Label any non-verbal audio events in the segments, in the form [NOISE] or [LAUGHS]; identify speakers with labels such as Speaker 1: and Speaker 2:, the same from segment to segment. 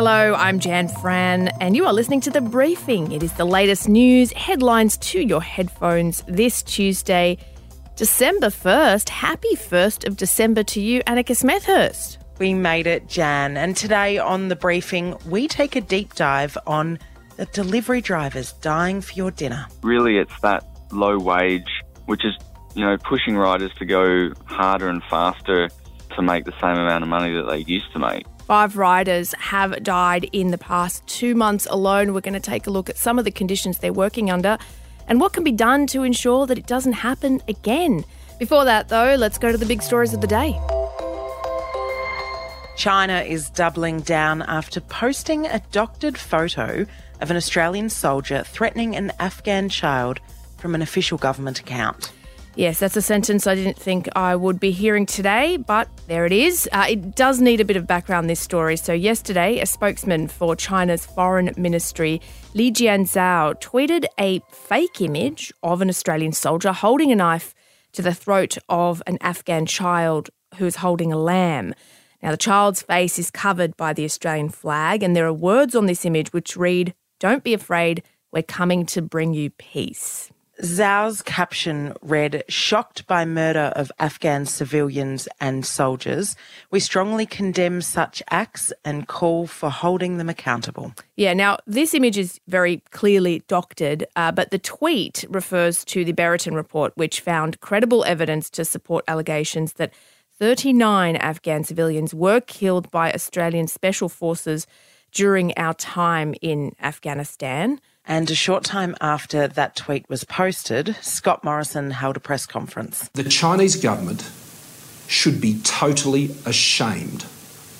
Speaker 1: Hello, I'm Jan Fran, and you are listening to The Briefing. It is the latest news, headlines to your headphones this Tuesday, December 1st. Happy 1st of December to you, Annika Smethurst.
Speaker 2: We made it, Jan. And today on The Briefing, we take a deep dive on the delivery drivers dying for your dinner.
Speaker 3: Really, it's that low wage, which is, you know, pushing riders to go harder and faster to make the same amount of money that they used to make.
Speaker 1: Five riders have died in the past two months alone. We're going to take a look at some of the conditions they're working under and what can be done to ensure that it doesn't happen again. Before that, though, let's go to the big stories of the day.
Speaker 2: China is doubling down after posting a doctored photo of an Australian soldier threatening an Afghan child from an official government account.
Speaker 1: Yes, that's a sentence I didn't think I would be hearing today, but there it is. Uh, it does need a bit of background, this story. So, yesterday, a spokesman for China's foreign ministry, Lijian Zhao, tweeted a fake image of an Australian soldier holding a knife to the throat of an Afghan child who is holding a lamb. Now, the child's face is covered by the Australian flag, and there are words on this image which read, Don't be afraid, we're coming to bring you peace.
Speaker 2: Zhao's caption read, Shocked by murder of Afghan civilians and soldiers, we strongly condemn such acts and call for holding them accountable.
Speaker 1: Yeah, now this image is very clearly doctored, uh, but the tweet refers to the Brereton report, which found credible evidence to support allegations that 39 Afghan civilians were killed by Australian special forces during our time in Afghanistan.
Speaker 2: And a short time after that tweet was posted, Scott Morrison held a press conference.
Speaker 4: The Chinese government should be totally ashamed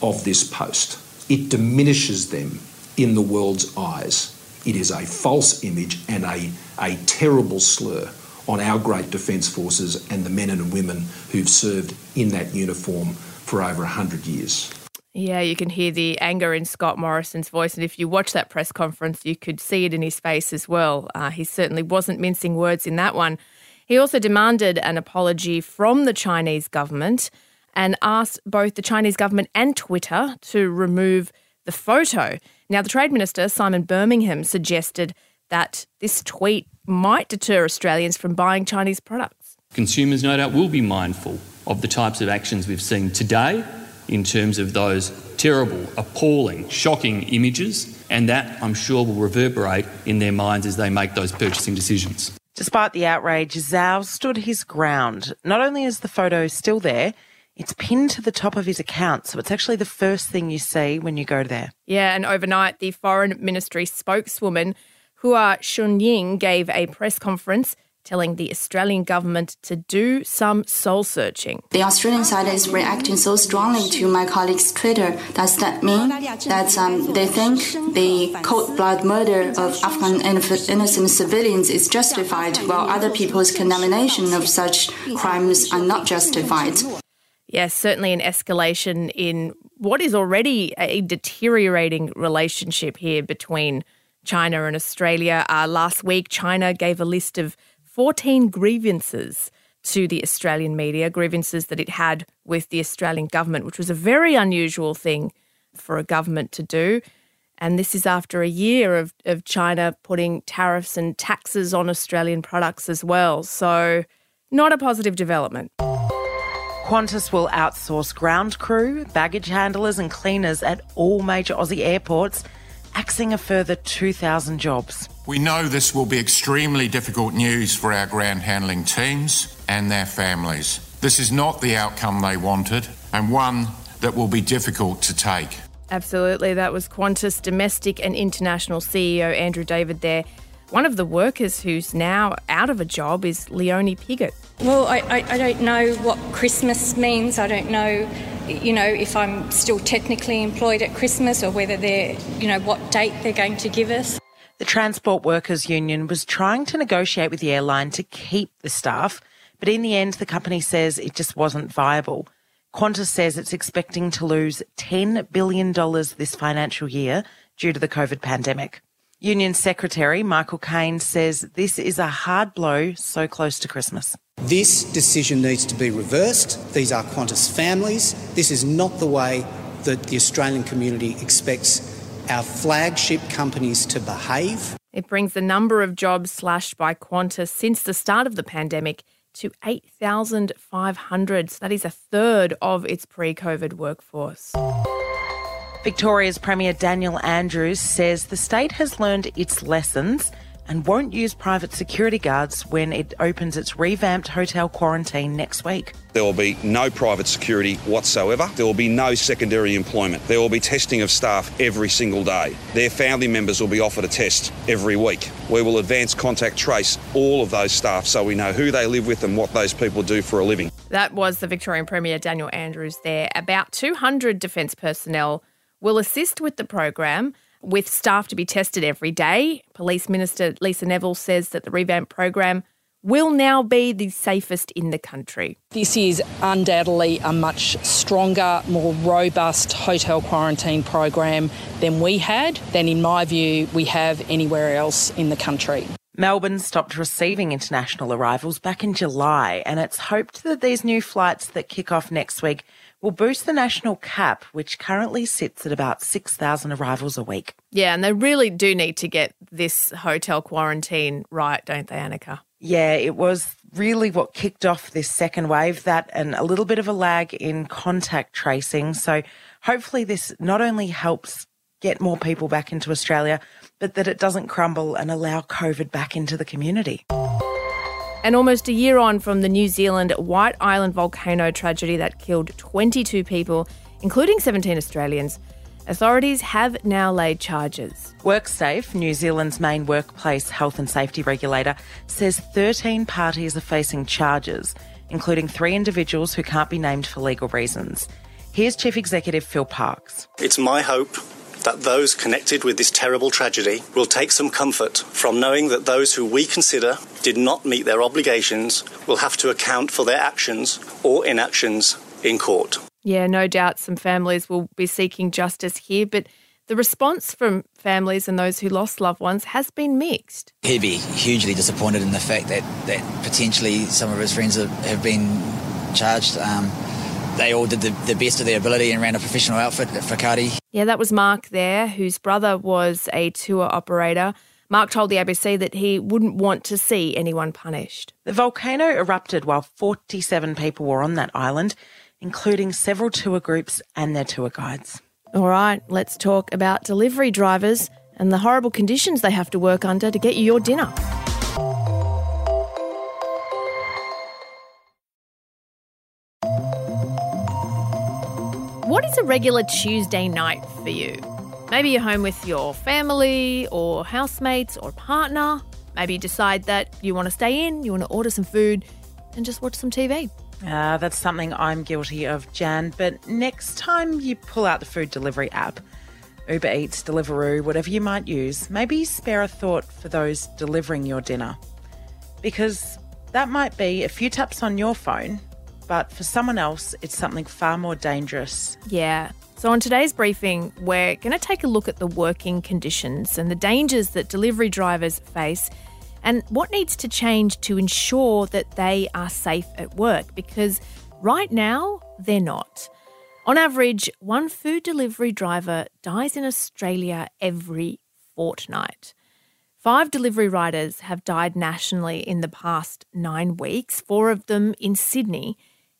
Speaker 4: of this post. It diminishes them in the world's eyes. It is a false image and a, a terrible slur on our great defence forces and the men and women who've served in that uniform for over 100 years.
Speaker 1: Yeah, you can hear the anger in Scott Morrison's voice. And if you watch that press conference, you could see it in his face as well. Uh, he certainly wasn't mincing words in that one. He also demanded an apology from the Chinese government and asked both the Chinese government and Twitter to remove the photo. Now, the Trade Minister, Simon Birmingham, suggested that this tweet might deter Australians from buying Chinese products.
Speaker 5: Consumers, no doubt, will be mindful of the types of actions we've seen today in terms of those terrible, appalling, shocking images, and that I'm sure will reverberate in their minds as they make those purchasing decisions.
Speaker 2: Despite the outrage, Zhao stood his ground. Not only is the photo still there, it's pinned to the top of his account, so it's actually the first thing you see when you go there.
Speaker 1: Yeah, and overnight, the Foreign Ministry spokeswoman, Hua Chunying, gave a press conference telling the Australian government to do some soul searching.
Speaker 6: The Australian side is reacting so strongly to my colleague's Twitter. Does that mean that um, they think the cold blood murder of Afghan innocent civilians is justified, while other people's condemnation of such crimes are not justified?
Speaker 1: Yes, certainly an escalation in what is already a deteriorating relationship here between China and Australia. Uh, last week, China gave a list of 14 grievances to the Australian media, grievances that it had with the Australian government, which was a very unusual thing for a government to do. And this is after a year of, of China putting tariffs and taxes on Australian products as well. So, not a positive development.
Speaker 2: Qantas will outsource ground crew, baggage handlers, and cleaners at all major Aussie airports axing a further 2,000 jobs.
Speaker 7: We know this will be extremely difficult news for our ground handling teams and their families. This is not the outcome they wanted, and one that will be difficult to take.
Speaker 1: Absolutely. That was Qantas domestic and international CEO Andrew David there. One of the workers who's now out of a job is Leonie Piggott.
Speaker 8: Well, I, I, I don't know what Christmas means. I don't know you know, if I'm still technically employed at Christmas or whether they're, you know, what date they're going to give us.
Speaker 2: The Transport Workers Union was trying to negotiate with the airline to keep the staff, but in the end, the company says it just wasn't viable. Qantas says it's expecting to lose $10 billion this financial year due to the COVID pandemic. Union Secretary Michael Kaine says this is a hard blow so close to Christmas.
Speaker 9: This decision needs to be reversed. These are Qantas families. This is not the way that the Australian community expects our flagship companies to behave.
Speaker 1: It brings the number of jobs slashed by Qantas since the start of the pandemic to 8,500. So that is a third of its pre COVID workforce.
Speaker 2: Victoria's Premier Daniel Andrews says the state has learned its lessons and won't use private security guards when it opens its revamped hotel quarantine next week.
Speaker 10: There will be no private security whatsoever. There will be no secondary employment. There will be testing of staff every single day. Their family members will be offered a test every week. We will advance contact trace all of those staff so we know who they live with and what those people do for a living.
Speaker 1: That was the Victorian Premier Daniel Andrews there. About 200 defence personnel will assist with the program with staff to be tested every day. Police Minister Lisa Neville says that the revamp program will now be the safest in the country.
Speaker 11: This is undoubtedly a much stronger, more robust hotel quarantine program than we had, than in my view we have anywhere else in the country.
Speaker 2: Melbourne stopped receiving international arrivals back in July, and it's hoped that these new flights that kick off next week will boost the national cap, which currently sits at about 6,000 arrivals a week.
Speaker 1: Yeah, and they really do need to get this hotel quarantine right, don't they, Annika?
Speaker 2: Yeah, it was really what kicked off this second wave, that and a little bit of a lag in contact tracing. So hopefully, this not only helps get more people back into Australia, but that it doesn't crumble and allow COVID back into the community.
Speaker 1: And almost a year on from the New Zealand White Island volcano tragedy that killed 22 people, including 17 Australians, authorities have now laid charges.
Speaker 2: WorkSafe, New Zealand's main workplace health and safety regulator, says 13 parties are facing charges, including three individuals who can't be named for legal reasons. Here's Chief Executive Phil Parkes.
Speaker 12: It's my hope that those connected with this terrible tragedy will take some comfort from knowing that those who we consider did not meet their obligations will have to account for their actions or inactions in court.
Speaker 1: Yeah, no doubt some families will be seeking justice here, but the response from families and those who lost loved ones has been mixed.
Speaker 13: He'd be hugely disappointed in the fact that, that potentially some of his friends have, have been charged. Um, they all did the, the, best of their ability and ran a professional outfit for Cardi.
Speaker 1: Yeah, that was Mark there, whose brother was a tour operator. Mark told the ABC that he wouldn't want to see anyone punished.
Speaker 2: The volcano erupted while 47 people were on that island, including several tour groups and their tour guides.
Speaker 1: All right, let's talk about delivery drivers and the horrible conditions they have to work under to get you your dinner. What is a regular Tuesday night for you? Maybe you're home with your family or housemates or partner. Maybe you decide that you want to stay in, you want to order some food and just watch some TV.
Speaker 2: Uh, that's something I'm guilty of, Jan. But next time you pull out the food delivery app, Uber Eats, Deliveroo, whatever you might use, maybe spare a thought for those delivering your dinner. Because that might be a few taps on your phone but for someone else, it's something far more dangerous.
Speaker 1: Yeah. So, on today's briefing, we're going to take a look at the working conditions and the dangers that delivery drivers face and what needs to change to ensure that they are safe at work because right now, they're not. On average, one food delivery driver dies in Australia every fortnight. Five delivery riders have died nationally in the past nine weeks, four of them in Sydney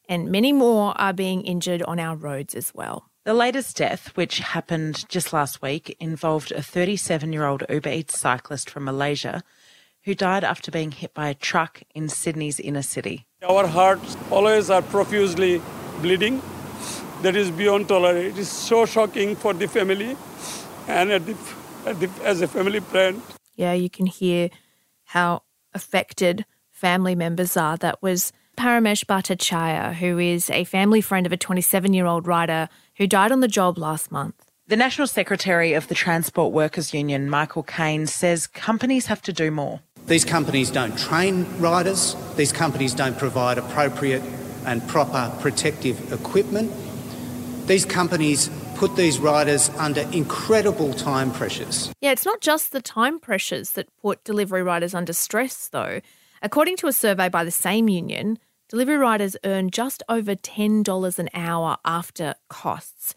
Speaker 1: and many more are being injured on our roads as well.
Speaker 2: The latest death, which happened just last week, involved a 37 year old Uber Eats cyclist from Malaysia who died after being hit by a truck in Sydney's inner city.
Speaker 14: Our hearts always are profusely bleeding. That is beyond tolerance. It is so shocking for the family and at the, at the, as a family friend.
Speaker 1: Yeah, you can hear how affected family members are. That was Paramesh Bhattacharya, who is a family friend of a 27 year old rider who died on the job last month.
Speaker 2: The National Secretary of the Transport Workers Union, Michael Kaine, says companies have to do more.
Speaker 9: These companies don't train riders, these companies don't provide appropriate and proper protective equipment. These companies put these riders under incredible time pressures.
Speaker 1: Yeah, it's not just the time pressures that put delivery riders under stress, though. According to a survey by the same union, Delivery riders earn just over $10 an hour after costs.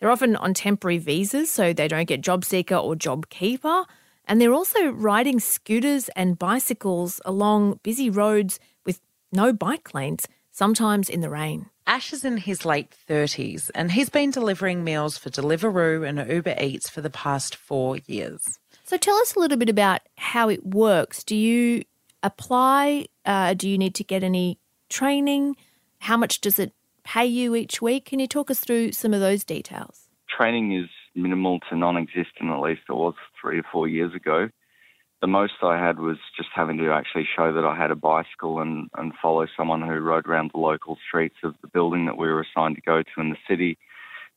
Speaker 1: They're often on temporary visas, so they don't get job seeker or job keeper. And they're also riding scooters and bicycles along busy roads with no bike lanes, sometimes in the rain.
Speaker 2: Ash is in his late 30s and he's been delivering meals for Deliveroo and Uber Eats for the past four years.
Speaker 1: So tell us a little bit about how it works. Do you apply? Uh, do you need to get any training? How much does it pay you each week? Can you talk us through some of those details?
Speaker 3: Training is minimal to non existent, at least it was three or four years ago. The most I had was just having to actually show that I had a bicycle and, and follow someone who rode around the local streets of the building that we were assigned to go to in the city.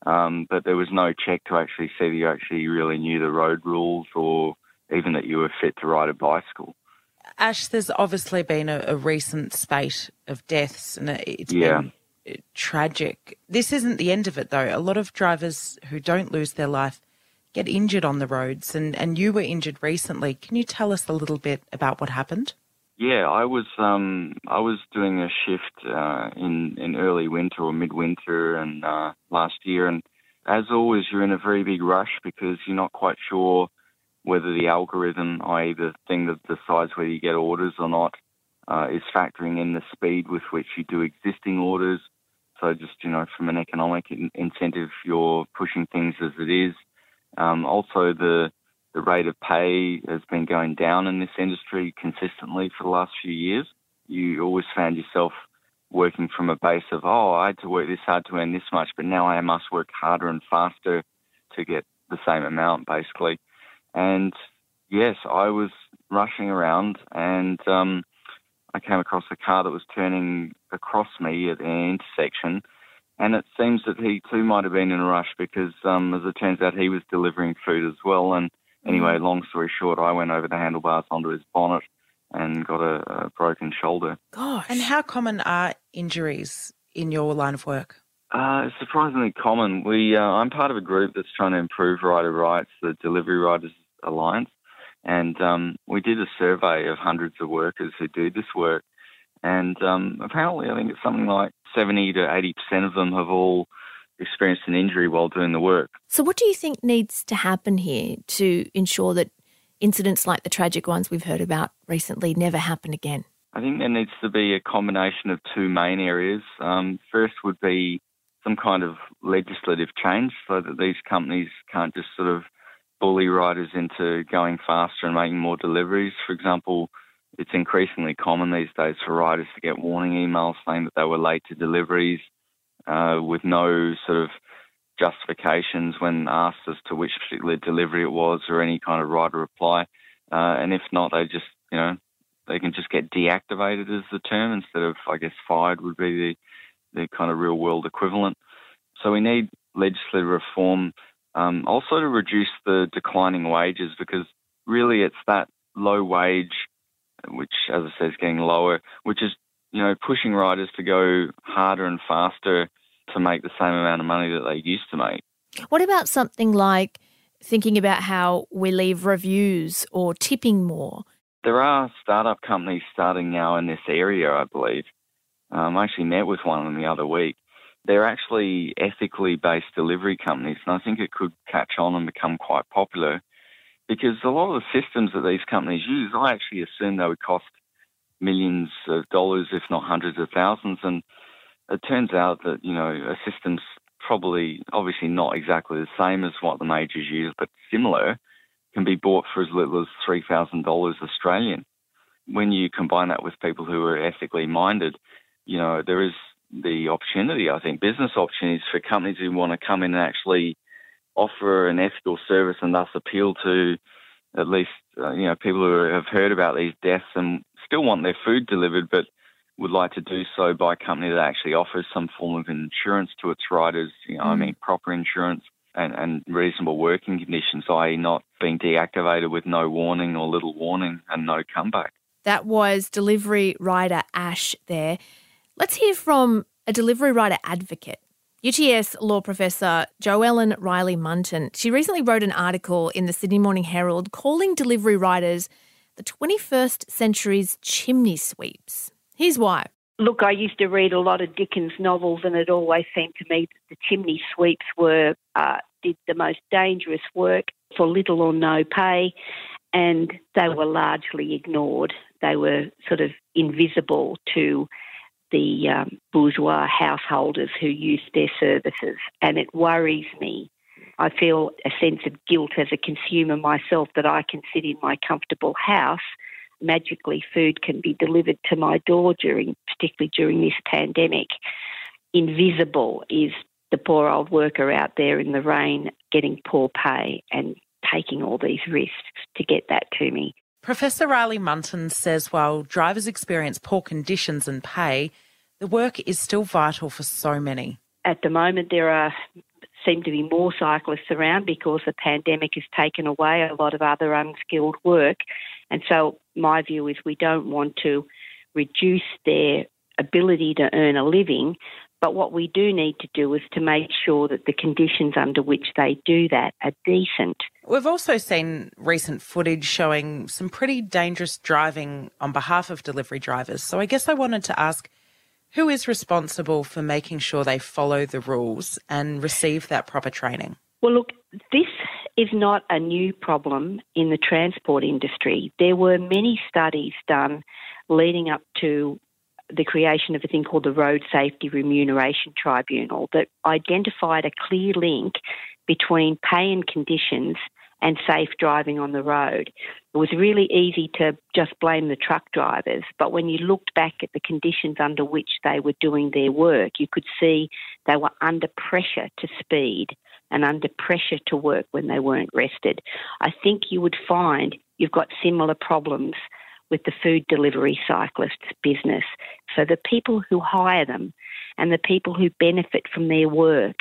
Speaker 3: Um, but there was no check to actually see that you actually really knew the road rules or even that you were fit to ride a bicycle.
Speaker 2: Ash, there's obviously been a, a recent spate of deaths and it's
Speaker 3: yeah.
Speaker 2: been uh, tragic. This isn't the end of it, though. A lot of drivers who don't lose their life get injured on the roads, and, and you were injured recently. Can you tell us a little bit about what happened?
Speaker 3: Yeah, I was um, I was doing a shift uh, in in early winter or midwinter and uh, last year, and as always, you're in a very big rush because you're not quite sure whether the algorithm, i.e., the thing that decides whether you get orders or not, uh, is factoring in the speed with which you do existing orders. So just you know, from an economic in- incentive, you're pushing things as it is. Um, also, the the rate of pay has been going down in this industry consistently for the last few years. You always found yourself working from a base of, oh, I had to work this hard to earn this much, but now I must work harder and faster to get the same amount, basically. And yes, I was rushing around and um, I came across a car that was turning across me at an intersection and it seems that he too might have been in a rush because, um, as it turns out, he was delivering food as well. And anyway,
Speaker 2: Mm-hmm.
Speaker 3: long story short, I went over the handlebars onto his bonnet and got a, a broken shoulder.
Speaker 1: Gosh.
Speaker 2: And how common are injuries in your line of work?
Speaker 3: Uh, it's surprisingly common. We, uh, I'm part of a group that's trying to improve rider rights, the Delivery Riders Alliance, and um, we did a survey of hundreds of workers who do this work. And um, apparently, I think it's something like 70 to 80 percent of them have all experienced an injury while doing the work.
Speaker 1: So, what do you think needs to happen here to ensure that incidents like the tragic ones we've heard about recently never happen again?
Speaker 3: I think there needs to be a combination of two main areas. Um, first would be some kind of legislative change so that these companies can't just sort of bully riders into going faster and making more deliveries. For example, it's increasingly common these days for riders to get warning emails saying that they were late to deliveries uh, with no sort of justifications when asked as to which particular delivery it was or any kind of rider reply. Uh, and if not, they just, you know, they can just get deactivated as the term instead of, I guess, fired would be the, the kind of real world equivalent. So we need legislative reform um, also to reduce the declining wages because really it's that low wage, which, as I said, is getting lower, which is, you know, pushing riders to go harder and faster to make the same amount of money that they used to make.
Speaker 1: What about something like thinking about how we leave reviews or tipping more?
Speaker 3: There are startup companies starting now in this area, I believe. Um, I actually met with one of them the other week. They're actually ethically based delivery companies, and I think it could catch on and become quite popular because a lot of the systems that these companies use, I actually assumed they would cost millions of dollars, if not hundreds of thousands. And it turns out that, you know, a system's probably obviously not exactly the same as what the majors use, but similar, can be bought for as little as $3,000 Australian. When you combine that with people who are ethically minded, you know, there is the opportunity, I think, business opportunities for companies who want to come in and actually offer an ethical service and thus appeal to at least, uh, you know, people who have heard about these deaths and still want their food delivered, but would like to do so by a company that actually offers some form of insurance to its riders, you know, I mean, proper insurance and, and reasonable working conditions, i.e., not being deactivated with no warning or little warning and no comeback.
Speaker 1: That was delivery rider Ash there. Let's hear from a delivery rider advocate. UTS law professor Joellen Riley Munton. She recently wrote an article in the Sydney Morning Herald calling delivery riders the 21st century's chimney sweeps. Here's why.
Speaker 15: Look, I used to read a lot of Dickens novels, and it always seemed to me that the chimney sweeps were uh, did the most dangerous work for little or no pay, and they were largely ignored. They were sort of invisible to the um, bourgeois householders who use their services, and it worries me. I feel a sense of guilt as a consumer myself that I can sit in my comfortable house. Magically, food can be delivered to my door during, particularly during this pandemic. Invisible is the poor old worker out there in the rain getting poor pay and taking all these risks to get that to me.
Speaker 2: Professor Riley Munton says while drivers experience poor conditions and pay, the work is still vital for so many.
Speaker 15: At the moment, there are seem to be more cyclists around because the pandemic has taken away a lot of other unskilled work. And so, my view is we don't want to reduce their ability to earn a living, but what we do need to do is to make sure that the conditions under which they do that are decent.
Speaker 2: We've also seen recent footage showing some pretty dangerous driving on behalf of delivery drivers. So I guess I wanted to ask who is responsible for making sure they follow the rules and receive that proper training?
Speaker 15: Well, look, this is not a new problem in the transport industry. There were many studies done leading up to the creation of a thing called the Road Safety Remuneration Tribunal that identified a clear link between pay and conditions and safe driving on the road. It was really easy to just blame the truck drivers, but when you looked back at the conditions under which they were doing their work, you could see they were under pressure to speed and under pressure to work when they weren't rested. I think you would find you've got similar problems with the food delivery cyclists business. So the people who hire them and the people who benefit from their work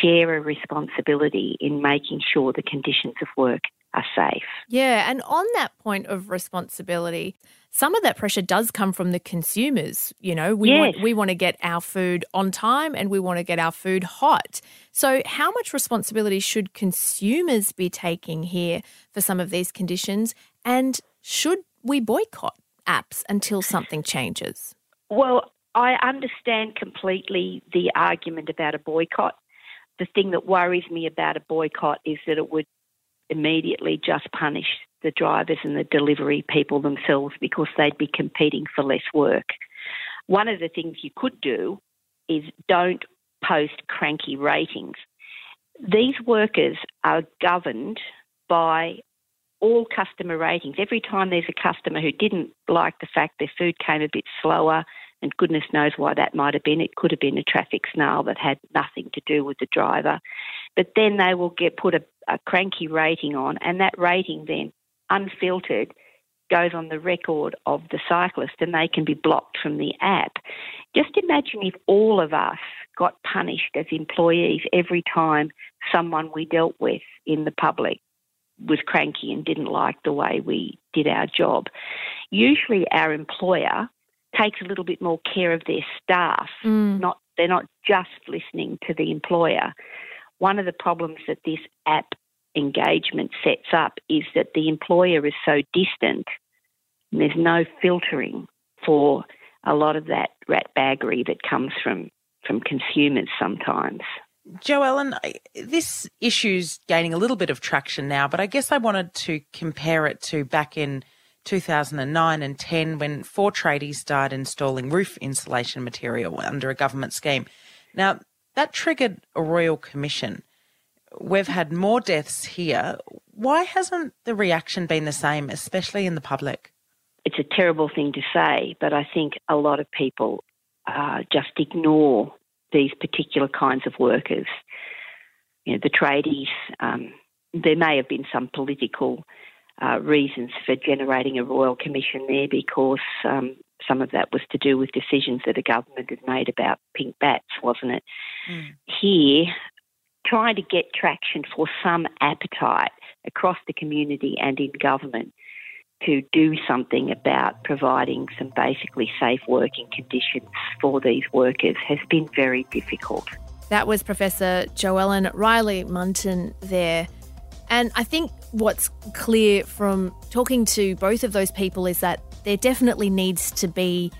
Speaker 15: share a responsibility in making sure the conditions of work are safe.
Speaker 1: Yeah, and on that point of responsibility, some of that pressure does come from the consumers. You know, we
Speaker 15: yes.
Speaker 1: want we want to get our food on time and we want to get our food hot. So, how much responsibility should consumers be taking here for some of these conditions? And should we boycott apps until something changes?
Speaker 15: Well, I understand completely the argument about a boycott. The thing that worries me about a boycott is that it would immediately just punish the drivers and the delivery people themselves because they'd be competing for less work. One of the things you could do is don't post cranky ratings. These workers are governed by all customer ratings. Every time there's a customer who didn't like the fact their food came a bit slower, and goodness knows why that might have been. It could have been a traffic snarl that had nothing to do with the driver. But then they will get put a, a cranky rating on, and that rating then, unfiltered, goes on the record of the cyclist and they can be blocked from the app. Just imagine if all of us got punished as employees every time someone we dealt with in the public was cranky and didn't like the way we did our job. Usually, our employer takes a little bit more care of their staff.
Speaker 1: Mm.
Speaker 15: Not they're not just listening to the employer. One of the problems that this app engagement sets up is that the employer is so distant and there's no filtering for a lot of that ratbaggery that comes from from consumers sometimes.
Speaker 2: Joellen, this issue's gaining a little bit of traction now, but I guess I wanted to compare it to back in 2009 and 10 when four tradies started installing roof insulation material under a government scheme. Now, that triggered a royal commission. We've had more deaths here. Why hasn't the reaction been the same, especially in the public?
Speaker 15: It's a terrible thing to say, but I think a lot of people uh, just ignore these particular kinds of workers. You know, the tradies, um, there may have been some political uh, reasons for generating a royal commission there because um, some of that was to do with decisions that the government had made about pink batts, wasn't it?
Speaker 2: Mm.
Speaker 15: Here, trying to get traction for some appetite across the community and in government to do something about providing some basically safe working conditions for these workers has been very difficult.
Speaker 1: That was Professor Joellen Riley Munton there. And I think what's clear from talking to both of those people is that there definitely needs to be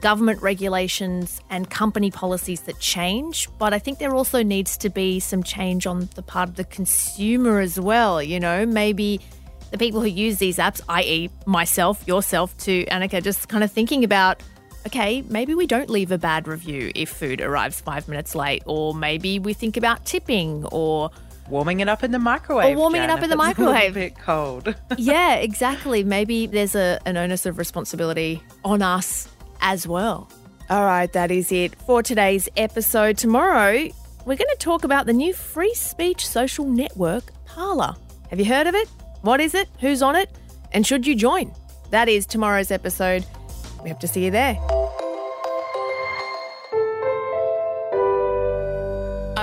Speaker 1: government regulations and company policies that change, but I think there also needs to be some change on the part of the consumer as well. You know, maybe the people who use these apps, i.e., myself, yourself, to Annika, just kind of thinking about okay, maybe we don't leave a bad review if food arrives five minutes late, or maybe we think about tipping or
Speaker 2: warming it up in the microwave.
Speaker 1: Or warming
Speaker 2: Jan,
Speaker 1: it up in the
Speaker 2: it's
Speaker 1: microwave.
Speaker 2: A bit cold. [LAUGHS]
Speaker 1: yeah, exactly. Maybe there's a, an onus of responsibility on us as well. All right, that is it for today's episode. Tomorrow, we're going to talk about the new free speech social network, Parler. Have you heard of it? What is it? Who's on it? And should you join? That is tomorrow's episode. We hope to see you there.